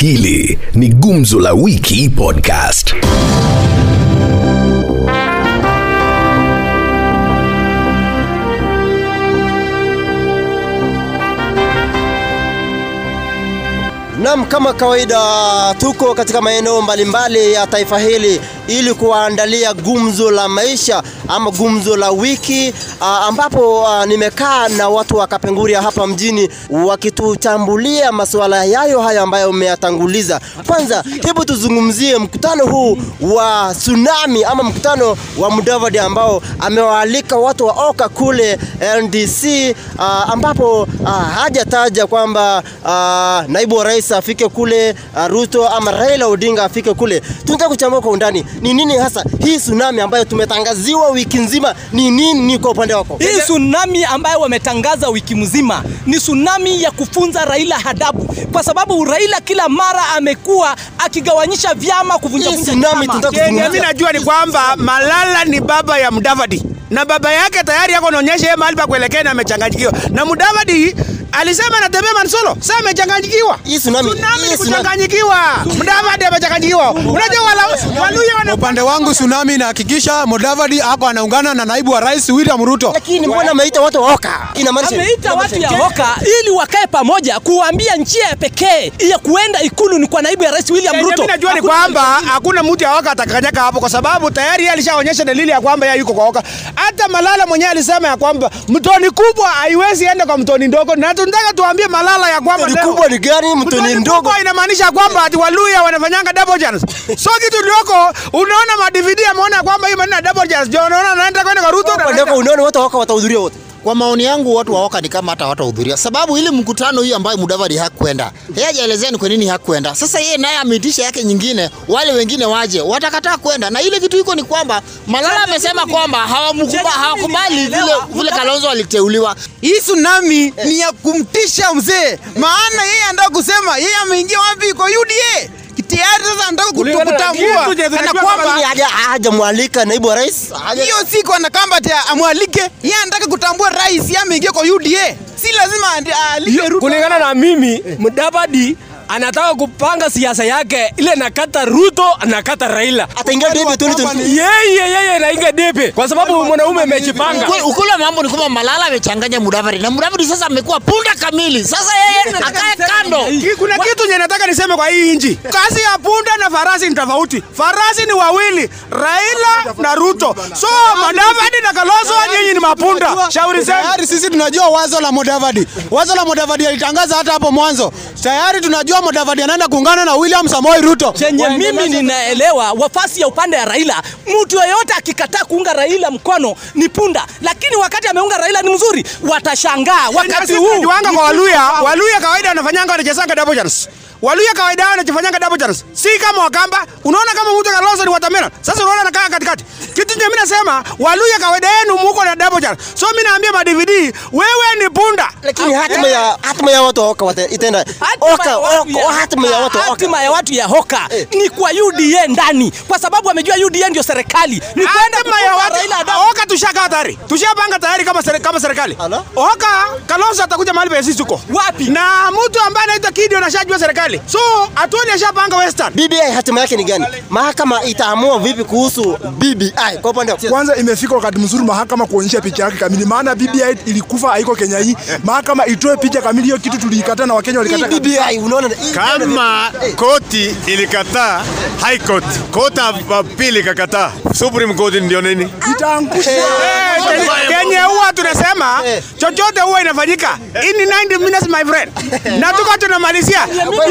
Hili ni Gumzo la Wiki Podcast. Nam, kama kawaida tuko katika maeneo mbalimbali ya taifa hili ili kuwaandalia gumzo la maisha ama gumzo la wiki a, ambapo a, nimekaa na watu wa Kapenguria hapa mjini wakituchambulia masuala yayo hayo ambayo umeyatanguliza. Kwanza, hebu tuzungumzie mkutano huu wa tsunami ama mkutano wa Mudavadi ambao amewaalika watu wa Oka kule NDC a, ambapo a, hajataja kwamba a, naibu wa rais afike kule a, Ruto ama Raila Odinga afike kule. Tunataka kuchambua kwa undani ni nini hasa hii tsunami ambayo tumetangaziwa wiki nzima, ni nini ni kwa upande wako? Hii tsunami ambayo wametangaza wiki mzima ni tsunami ya kufunza Raila hadabu, kwa sababu Raila kila mara amekuwa akigawanyisha vyama, kuvunja vunja vyama. mimi najua ni kwamba Malala ni baba ya Mudavadi na baba yake tayari yako naonyesha yeye mahali pa kuelekea na amechanganyikiwa. Na Mudavadi alisema natembea Mansolo, sasa amechanganyikiwa. Tsunami, kuchanganyikiwa. Mudavadi amechanganyikiwa. Unajua wala Waluya wana upande wangu tsunami nahakikisha Mudavadi ako anaungana na naibu wa rais William Ruto. Lakini mbona ameita watu waoka? Inamaanisha Ameita watu ya Hoka ili wakae pamoja kuambia njia pekee ya kuenda ikulu ni kwa naibu ya rais William Ruto. mimi najua ni kwamba hakuna mtu ya Oka atakanyaka hapo kwa sababu tayari yeye alishaonyesha dalili ya kwamba yeye yuko kwa Oka. Hata Malala mwenyewe alisema ya kwamba mtoni kubwa haiwezi enda kwa mtoni ndogo, na tunataka tuambie Malala ya kwamba Mtoni kubwa ni gani? Mtoni ndogo? inamaanisha kwamba ati Waluya wanafanyanga double chance. So kitu lioko unaona ma DVD ameona kwamba hii maneno double chance, ndio unaona anaenda kwenda kwa Ruto. Unaona watu wako watahudhuria wote? Kwa maoni yangu watu wa Oka ni kama hata watahudhuria, sababu ile mkutano hii ambayo Mudavadi hakwenda, yeye hajaelezea ni kwa nini hakwenda. Sasa yeye naye ameitisha yake nyingine, wale wengine waje, watakataa kwenda. Na ile kitu iko ni kwamba Malala amesema kwamba hawamkuba- hawakubali vile vile Kalonzo aliteuliwa. Hii tsunami ni ya kumtisha mzee, maana yeye anataka kusema yeye ameingia wapi kwa UDA tayari. Sasa anataka kutambua kana kwamba hajamwalika naibu rais. hiyo siku anakamba tia amwalike, yeye anataka kutambua rais yeye ameingia kwa UDA, si lazima andi- aalike Ruto. kulingana na mimi Mudavadi anataka kupanga siasa yake ile nakata Ruto nakata Raila Ataingia debe 2022. yeye yeye nainga debe kwa sababu mwanaume amejipanga wa mambo ni kwamba Malala amechanganya Mudavadi na Mudavadi sasa amekuwa punda kamili. Sasa yeye akae kando. Kuna kitu nye nataka niseme kwa hii inji. Kazi ya punda na farasi ni tofauti. Farasi ni wawili, Raila na Ruto. So Mudavadi na Kalonzo nyinyi ni mapunda. Shauri. Sisi tunajua wazo la Mudavadi. Wazo la Mudavadi alitangaza hata hapo mwanzo. Tayari tunajua Mudavadi anaenda kuungana na William Samoei Ruto. chenye mimi ninaelewa wafasi ya upande ya Raila, mtu yeyote akikataa kuunga Raila mkono ni punda, lakini wakati ameunga Raila ni mzuri, watashangaa wakati huu. Waluya, Waluya kawaida wanafanyanga wanachezanga double chance. Waluya kawaida yao wanachofanyanga double chance. Si kama Wakamba, unaona kama mtu Kalonzo ni watermelon. Sasa unaona anakaa katikati. Kitu mimi nasema Waluya kawaida yenu muko na double chance. So mimi naambia ma DVD, wewe ni punda. Lakini hatima ya hatima ya watu hoka Oka wata- itaenda Hoka, hatima ya watu hoka. Hatima ya watu ya Hoka ni kwa UDA ndani, kwa sababu amejua UDA ndio serikali, ni kwenda Hatima ya watu hoka adabu. Tayari. Tushapanga tayari kama kama serikali. Hoka Oka Kalonzo atakuja mahali pa sisi tuko. Wapi? Na mtu ambaye anaitwa Kidio anashajua serikali. So atuoni ashapanga Western. BBI hatima yake ni gani? Mahakama itaamua vipi kuhusu BBI kwa upande wa Kwanza imefika wakati mzuri mahakama kuonyesha picha yake kamili, maana BBI ilikufa haiko Kenya hii. Mahakama itoe picha kamili, hiyo kitu tuliikataa na Wakenya walikataa. BBI unaona kama koti ilikataa high court koti ya pili ikakataa supreme court ndio nini Itaangusha Eh, Kenya- Kenya huwa tunasema Eh. chochote huwa inafanyika in 90 minutes my friend. Na tuko tunamalizia. Wako-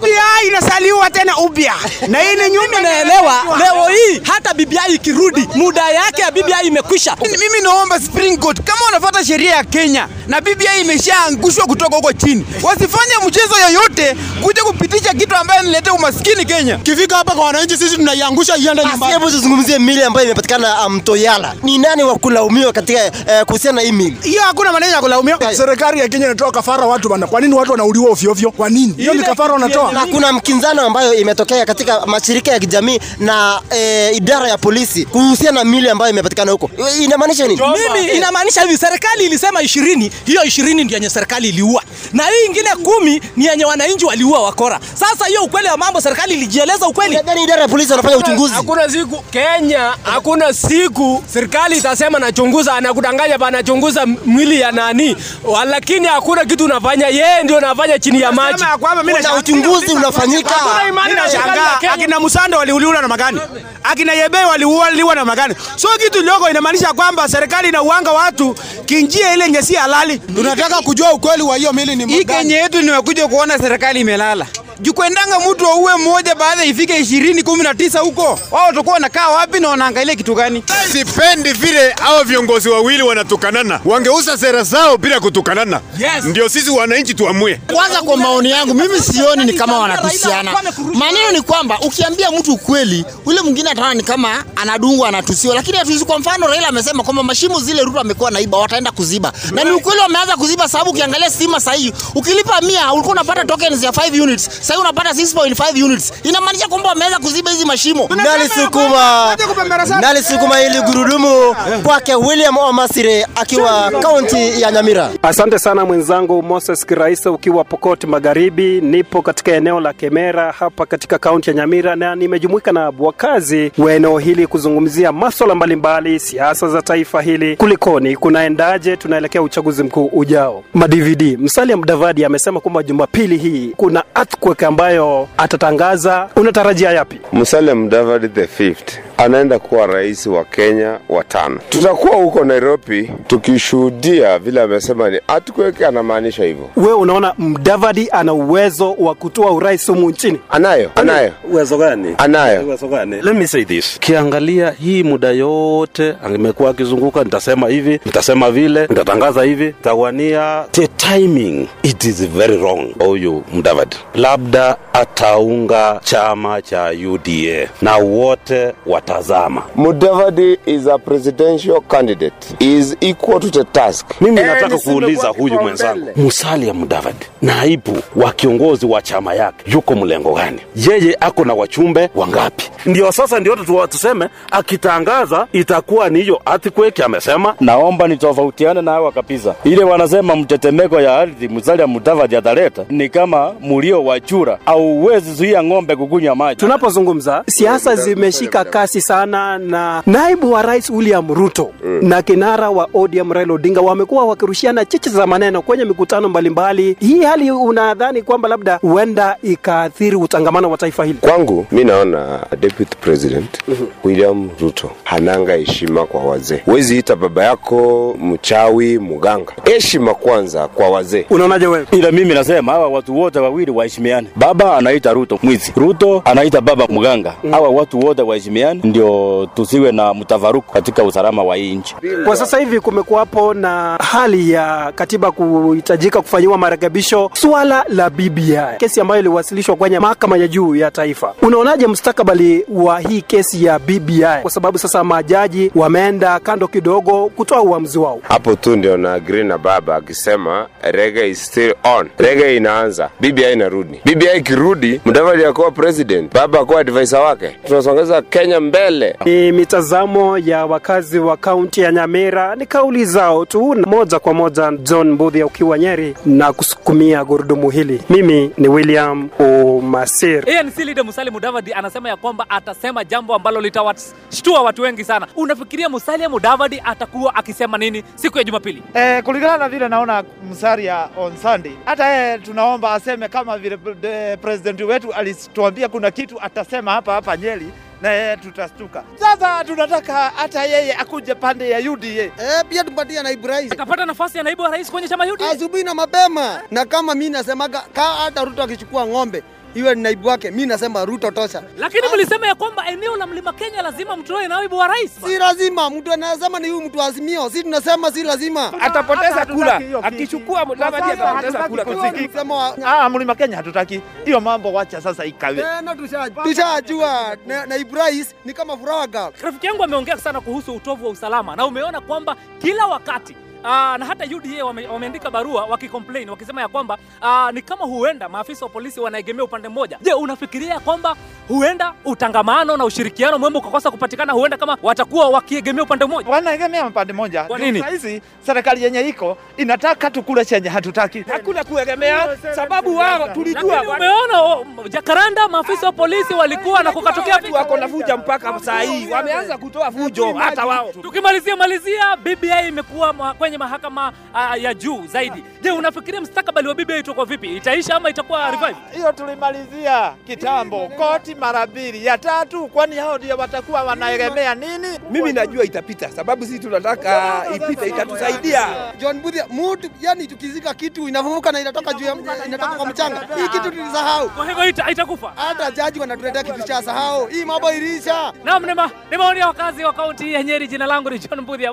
BBI inasaliwa tena upya. Na hii ni nyumba. Naelewa leo hii hata BBI ikirudi muda yake ya BBI imekwisha. Mimi naomba Spring Court kama unafuata sheria ya Kenya na BBI imeshaangushwa kutoka huko chini, wasifanye mchezo yoyote kuja kupitisha kitu ambayo inaleta umaskini Kenya. Kifika hapa kwa wananchi, sisi tunaiangusha iende nyumbani. hebu tuzungumzie mili ambayo imepatikana Mtoyala. mto Yala. Ni nani wa kulaumiwa katika eh, kuhusiana na hii mili? hiyo hakuna maneno ya kulaumiwa. serikali ya Kenya inatoa kafara watu bana. Kwa nini watu wanauliwa ovyo ovyo? Kwa nini? Hiyo ni kafara wanatoa. na kuna mkinzano ambayo imetokea katika mashirika ya kijamii na eh, idara ya polisi kuhusiana na mili ambayo imepatikana huko. Inamaanisha nini? mimi inamaanisha hivi serikali ilisema ishirini hiyo ishirini ndio yenye serikali iliua. Na hii ingine kumi ni yenye wananchi waliua wakora sasa hiyo ukweli wa mambo serikali ilijieleza ukweli? Nadhani idara ya polisi wanafanya uchunguzi. Hakuna siku Kenya, hakuna siku serikali itasema nachunguza, anakudanganya bana, nachunguza mwili ya nani, lakini hakuna kitu unafanya, yeye ndio unafanya chini ya maji. Nashangaa- uchunguzi unafanyika. Mimi nashangaa akina Musando waliuliwa na magani, akina Yebe waliuliwa na magani. So kitu ndogo inamaanisha kwamba serikali inauanga watu kinjia ile yenye si halali. Tunataka kujua ukweli wa hiyo mili ni Hii Kenya yetu nimekuja kuona serikali imelala. Juu kuendanga mtu auwe mmoja baada ifike ishirini kumi na tisa huko, wao watakuwa wanakaa wapi na wanaangalia kitu gani? Sipendi vile hao viongozi wawili wanatukanana, wangeuza sera zao bila kutukanana. Yes. Ndio sisi wananchi tuamue. Kwanza kwa maoni yangu mimi sioni ni kama wanatusiana. Maneno ni kwamba ukiambia mtu ukweli, ule mwingine ataona ni kama anadungwa anatusiwa, lakini hatusi. Kwa mfano Raila amesema kwamba mashimo zile Ruto amekuwa naiba wataenda kuziba, na ni ukweli wameanza kuziba, sababu ukiangalia stima sasa ukilipa mia ulikuwa unapata tokens ya 5 units, sasa unapata 6.5 units. Inamaanisha kwamba wameweza kuziba hizi mashimo. Nalisukuma nalisukuma ili gurudumu kwake William Omasire akiwa kaunti ya Nyamira. Asante sana mwenzangu Moses Kiraisa ukiwa Pokot Magharibi. Nipo katika eneo la Kemera hapa katika kaunti ya Nyamira na nimejumuika na wakazi wa eneo hili kuzungumzia maswala mbalimbali, siasa za taifa hili, kulikoni, kunaendaje, tunaelekea uchaguzi mkuu ujao. Madvd Musalia Mudavadi amesema kwamba Jumapili hii kuna earthquake ambayo atatangaza. Unatarajia yapi? Musalia Mudavadi the fifth anaenda kuwa rais wa Kenya wa tano. Tutakuwa huko Nairobi tukishuhudia vile amesema ni earthquake, anamaanisha hivyo. Wewe unaona Mdavadi ana uwezo wa kutoa urais humu nchini? Anayo, anayo, uwezo gani? anayo. Uwezo gani? Let me say this. Kiangalia hii muda yote amekuwa akizunguka, nitasema hivi, nitasema vile, nitatangaza hivi, nitawania. The timing it is very wrong. Huyu Mdavadi labda ataunga chama cha UDA na wote watazama. Mudavadi is a presidential candidate. He is equal to the task. Mimi nataka kuuliza huyu mwenzangu Musalia Mudavadi, naibu wa kiongozi wa chama yake, yuko mlengo gani? Yeye ako na wachumbe wangapi? Ndio sasa ndio tu- tuseme, akitangaza itakuwa ni hiyo earthquake amesema. Naomba nitofautiane na hawa kabisa. Ile wanasema mtetemeko ya ardhi Musalia Mudavadi ataleta ni kama mulio wa chura, auwezi zuia ng'ombe kukunywa maji. Tunapozungumza siasa zimeshika kasi sana, na naibu wa rais William Ruto na kinara wa ODM Raila Odinga wamekuwa wakirushiana cheche za maneno kwenye mikutano mbalimbali. Hii hali unadhani kwamba labda huenda ikaathiri utangamano wa taifa hili? Kwangu mi naona deputy president William Ruto hananga heshima kwa wazee. Huwezi ita baba yako mchawi, mganga. Heshima kwanza kwa wazee. Unaonaje wewe? Ila mimi nasema hawa watu wote wawili waheshimiane. Baba anaita Ruto mwizi, Ruto anaita baba mganga. Hawa watu wote waheshimiane, ndio tusiwe na mtafaruku katika usalama wa hii nchi. Kwa sasa hivi kumekuwapo na hali ya katiba kuhitajika kufanyiwa marekebisho, swala la BBI, kesi ambayo iliwasilishwa kwenye mahakama ya juu ya taifa. Unaonaje mustakabali wa hii kesi ya BBI, kwa sababu sasa majaji wameenda kando kidogo kutoa uamuzi wao? Hapo tu ndio na agree na baba akisema rege is still on. rege inaanza, BBI inarudi. BBI ikirudi, Mudavadi akuwa president, baba akuwa advisor wake, tunasongeza Kenya mbele. Ni mitazamo ya wakazi wa kaunti ya Nyamira, ni kauli zao tu, moja kwa moja. John Mbudhi ukiwa Nyeri na kusukumia gurudumu hili. Mimi ni William Omasir. ANC leader Musalia Mudavadi anasema ya kwamba atasema jambo ambalo litawashtua watu wengi sana. Unafikiria Musalia Mudavadi atakuwa akisema nini siku ya Jumapili? Eh, kulingana na vile naona Musalia on Sunday, hata yeye tunaomba aseme kama vile eh, president wetu alituambia kuna kitu atasema hapa hapa Nyeri na yeye tutastuka. Sasa tunataka hata yeye akuje pande ya UDA. Eh, pia tupatie naibu rais. Akapata nafasi ya naibu wa rais kwenye chama UDA. Asubuhi na mapema. Na kama mimi nasemaga ka hata Ruto akichukua ng'ombe iwe ni naibu wake, mi nasema Ruto tosha. Lakini mlisema ya kwamba eneo la Mlima Kenya lazima mtoe naibu wa rais. Si lazima mtu anasema ni huyu mtu wa Azimio, si tunasema si lazima. Atapoteza kula akichukua Mudavadi atapoteza kula ah, Mlima Kenya hatutaki hiyo mambo, wacha sasa ikawe. Tena tushajua tushajua naibu rais ni kama furaha girl. Rafiki yangu ameongea sana kuhusu utovu wa usalama na umeona kwamba kila wakati aa, na hata UDA wame, wameandika barua wakicomplain wakisema ya kwamba aa, ni kama huenda maafisa wa polisi wanaegemea upande mmoja. Je, unafikiria kwamba huenda utangamano na ushirikiano mwema ukakosa kupatikana, huenda kama watakuwa wakiegemea upande mmoja? Wanaegemea upande mmoja. Kwa nini? Saa serikali yenye iko inataka tukule chenye hatutaki. Hakuna kuegemea sababu wao tulijua umeona Jakaranda maafisa wa polisi walikuwa na kukatokea watu wako na fuja mpaka saa hii wameanza kutoa fujo hata wao. Tukimalizia malizia, BBI imekuwa ma, kwenye mahakama uh, ya juu zaidi. Je, unafikiria mstakabali wa BBI itakuwa vipi? Itaisha ama itakuwa revive? Hiyo tulimalizia kitambo, koti mara mbili, ya tatu, kwani hao ndio watakuwa wanaegemea nini? Mimi najua itapita, sababu sisi tunataka ipite, itatusaidia. John Budhia, mtu yani tukizika kitu inavuka na inatoka juu ya inatoka kwa mchanga. Hii kitu tulisahau. Kwa hivyo ita, itakufa. Hata jaji wanatuletea kitu cha sahau. Hii mambo ilisha. Naam, ni maoni ya wakazi wa kaunti ya Nyeri. Jina langu ni John Mbudhia.